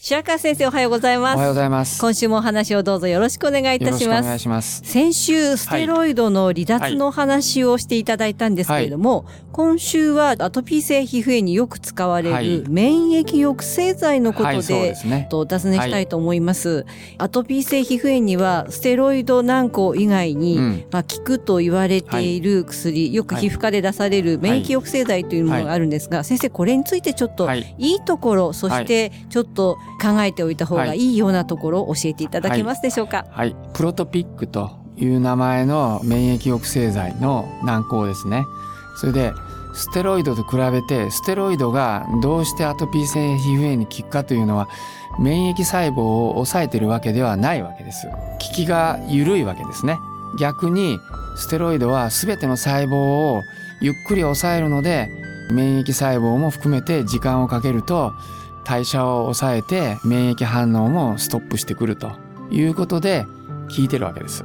白川先生おはようございます。おはようございます。今週もお話をどうぞよろしくお願いいよろしくおたします願いします。先週ステロイドの離脱の話をしていただいたんですけれども、今週はアトピー性皮膚炎によく使われはい。る免疫抑制剤のことで。とお尋ねしたいと思います、アトピー性皮膚炎にはステロイド軟膏以外に、うん。まあ、効くと言われている薬、よく皮膚科で出される免疫抑制剤というものがあるんですが、先生これについてちょっとはい。いいところそしてちょっと考えておいた方がいいようなところを教えていただけますでしょうか？はい。プロトピックという名前の免疫抑制剤の軟膏ですね。それで、ステロイドと比べて、ステロイドがどうしてアトピー性皮膚炎に効くかというのは、免疫細胞を抑えているわけではないわけです。効きが緩いわけですね。逆に、ステロイドは全ての細胞をゆっくり抑えるので、免疫細胞も含めて時間をかけると、代謝を抑えて免疫反応もストップしてくるということで効いてるわけです。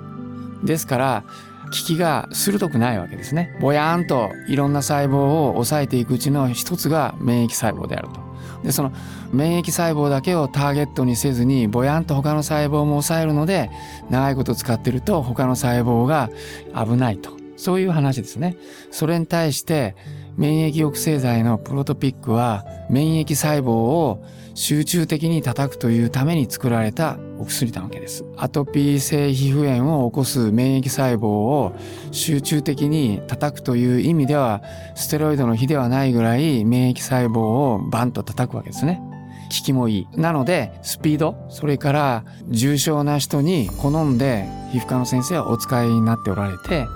ですから効きが鋭くないわけですね。ぼやーんといろんな細胞を抑えていくうちの一つが免疫細胞であると。でその免疫細胞だけをターゲットにせずにぼやんと他の細胞も抑えるので長いこと使ってると他の細胞が危ないとそういう話ですね。それに対して免疫抑制剤のプロトピックは免疫細胞を集中的に叩くというために作られたお薬なわけです。アトピー性皮膚炎を起こす免疫細胞を集中的に叩くという意味ではステロイドの比ではないぐらい免疫細胞をバンと叩くわけですね。効きもいい。なので、スピード、それから重症な人に好んで皮膚科の先生はお使いになっておられて、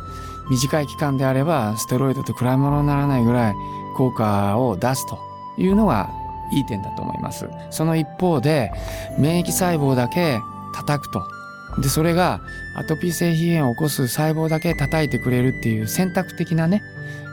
短い期間であればステロイドと比べ物にならないぐらい効果を出すというのがいい点だと思います。その一方で免疫細胞だけ叩くと。で、それがアトピー性皮炎を起こす細胞だけ叩いてくれるっていう選択的なね、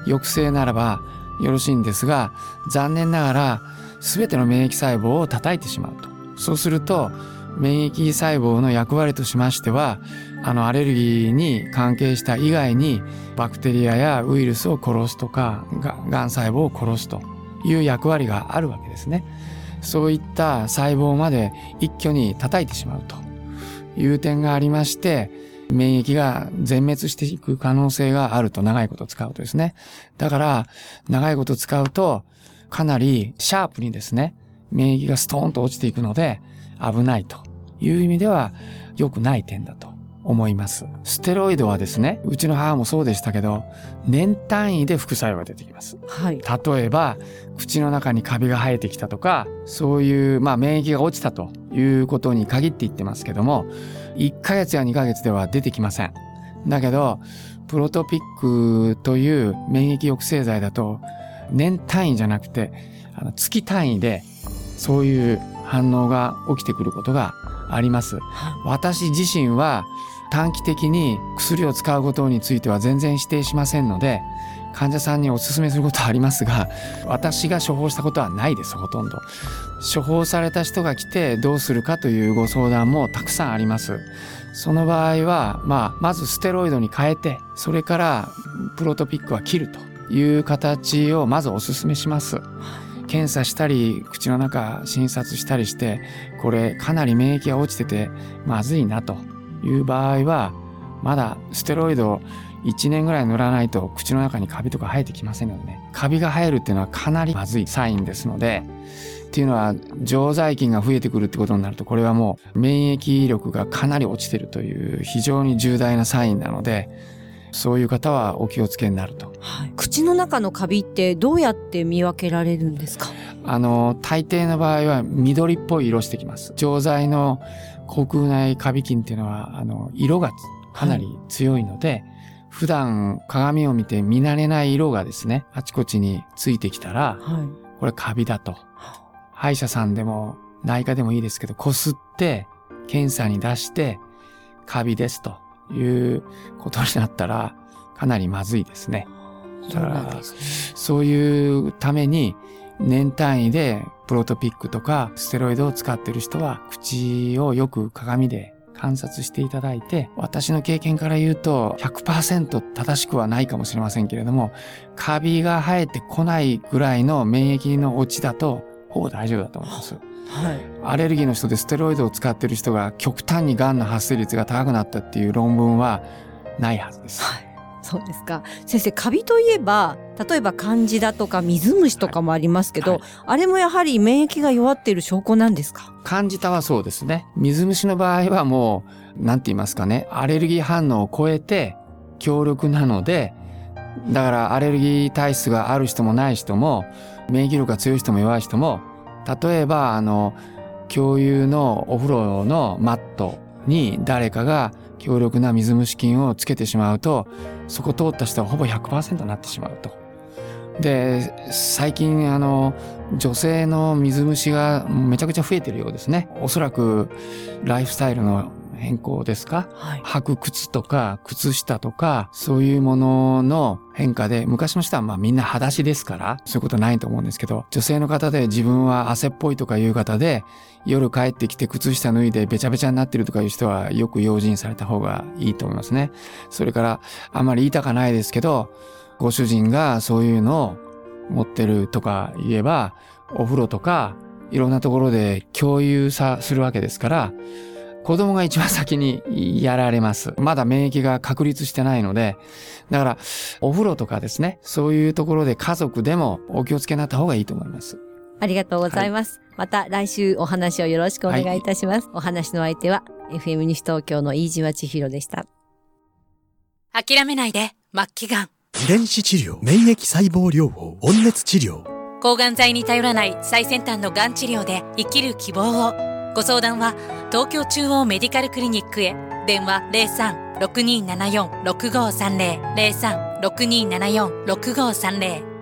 抑制ならばよろしいんですが、残念ながら全ての免疫細胞を叩いてしまうと。そうすると免疫細胞の役割としましてはあのアレルギーに関係した以外にバクテリアやウイルスを殺すとかががん細胞を殺すという役割があるわけですね。そういった細胞まで一挙に叩いてしまうという点がありまして免疫が全滅していく可能性があると長いこと使うとですね。だから長いこと使うとかなりシャープにですね免疫がストーンと落ちていくので危ないという意味では良くない点だと思います。ステロイドはですね、うちの母もそうでしたけど、年単位で副作用が出てきます。はい。例えば、口の中にカビが生えてきたとか、そういう、まあ、免疫が落ちたということに限って言ってますけども、1ヶ月や2ヶ月では出てきません。だけど、プロトピックという免疫抑制剤だと、年単位じゃなくて、あの月単位で、そういう反応が起きてくることがあります。私自身は短期的に薬を使うことについては全然否定しませんので、患者さんにお勧めすることはありますが、私が処方したことはないです、ほとんど。処方された人が来てどうするかというご相談もたくさんあります。その場合は、まあ、まずステロイドに変えて、それからプロトピックは切るという形をまずお勧めします。検査したり口の中診察したりしてこれかなり免疫が落ちててまずいなという場合はまだステロイドを1年ぐらい塗らないと口の中にカビとか生えてきませんのでねカビが生えるっていうのはかなりまずいサインですのでっていうのは常在菌が増えてくるってことになるとこれはもう免疫力がかなり落ちてるという非常に重大なサインなのでそういう方はお気をつけになると。はい、口の中のカビってどうやって見分けられるんですか？あの、大抵の場合は緑っぽい色してきます。錠剤の口腔内カビ菌っていうのはあの色がかなり強いので、はい普段鏡を見て見慣れない色がですね、あちこちについてきたら、はい、これカビだと。歯医者さんでも内科でもいいですけど、こすって検査に出してカビですということになったらかなりまずいですね。だから、そういうために年単位でプロトピックとかステロイドを使ってる人は口をよく鏡で観察していただいて、私の経験から言うと100%正しくはないかもしれませんけれども、カビが生えてこないぐらいの免疫の落ちだと、ほぼ大丈夫だと思います。はい、アレルギーの人でステロイドを使ってる人が極端に癌の発生率が高くなったっていう論文はないはずです。はい。そうですか。先生カビといえば例えばカンジダとか水虫とかもありますけど、はい。はい、あれもやはり免疫が弱っている証拠なんですか？カンジダはそうですね。水虫の場合はもう何て言いますかね。アレルギー反応を超えて強力なのでだからアレルギー体質がある人もない人も免疫力が強い人も弱い人も例えばあの共有のお風呂のマットに誰かが強力な水虫菌をつけてしまうとそこ通った人はほぼ100%になってしまうと。で最近あの女性の水虫がめちゃくちゃ増えてるようですね。おそらくライフスタイルの変更ですか、はい、履く靴とか靴下とかそういうものの変化で昔の人はまあみんな裸足ですからそういうことないと思うんですけど女性の方で自分は汗っぽいとかいう方で夜帰ってきて靴下脱いでべちゃべちゃになってるとかいう人はよく用心された方がいいと思いますね。それからあんまり言いたかないですけどご主人がそういうのを持ってるとか言えばお風呂とかいろんなところで共有さするわけですから子供が一番先にやられます。まだ免疫が確立してないので、だからお風呂とかですね、そういうところで家族でもお気をつけになった方がいいと思います。ありがとうございます。はい、また来週お話をよろしくお願いいたします。はい、お話の相手は FM 西東京の飯島千尋でした。諦めないで、末期がん。遺伝子治療、免疫細胞療法、温熱治療。抗がん剤に頼らない最先端のがん治療で生きる希望を。ご相談は東京中央メディカルクリニックへ。電話03-6274-6530 03-6274-6530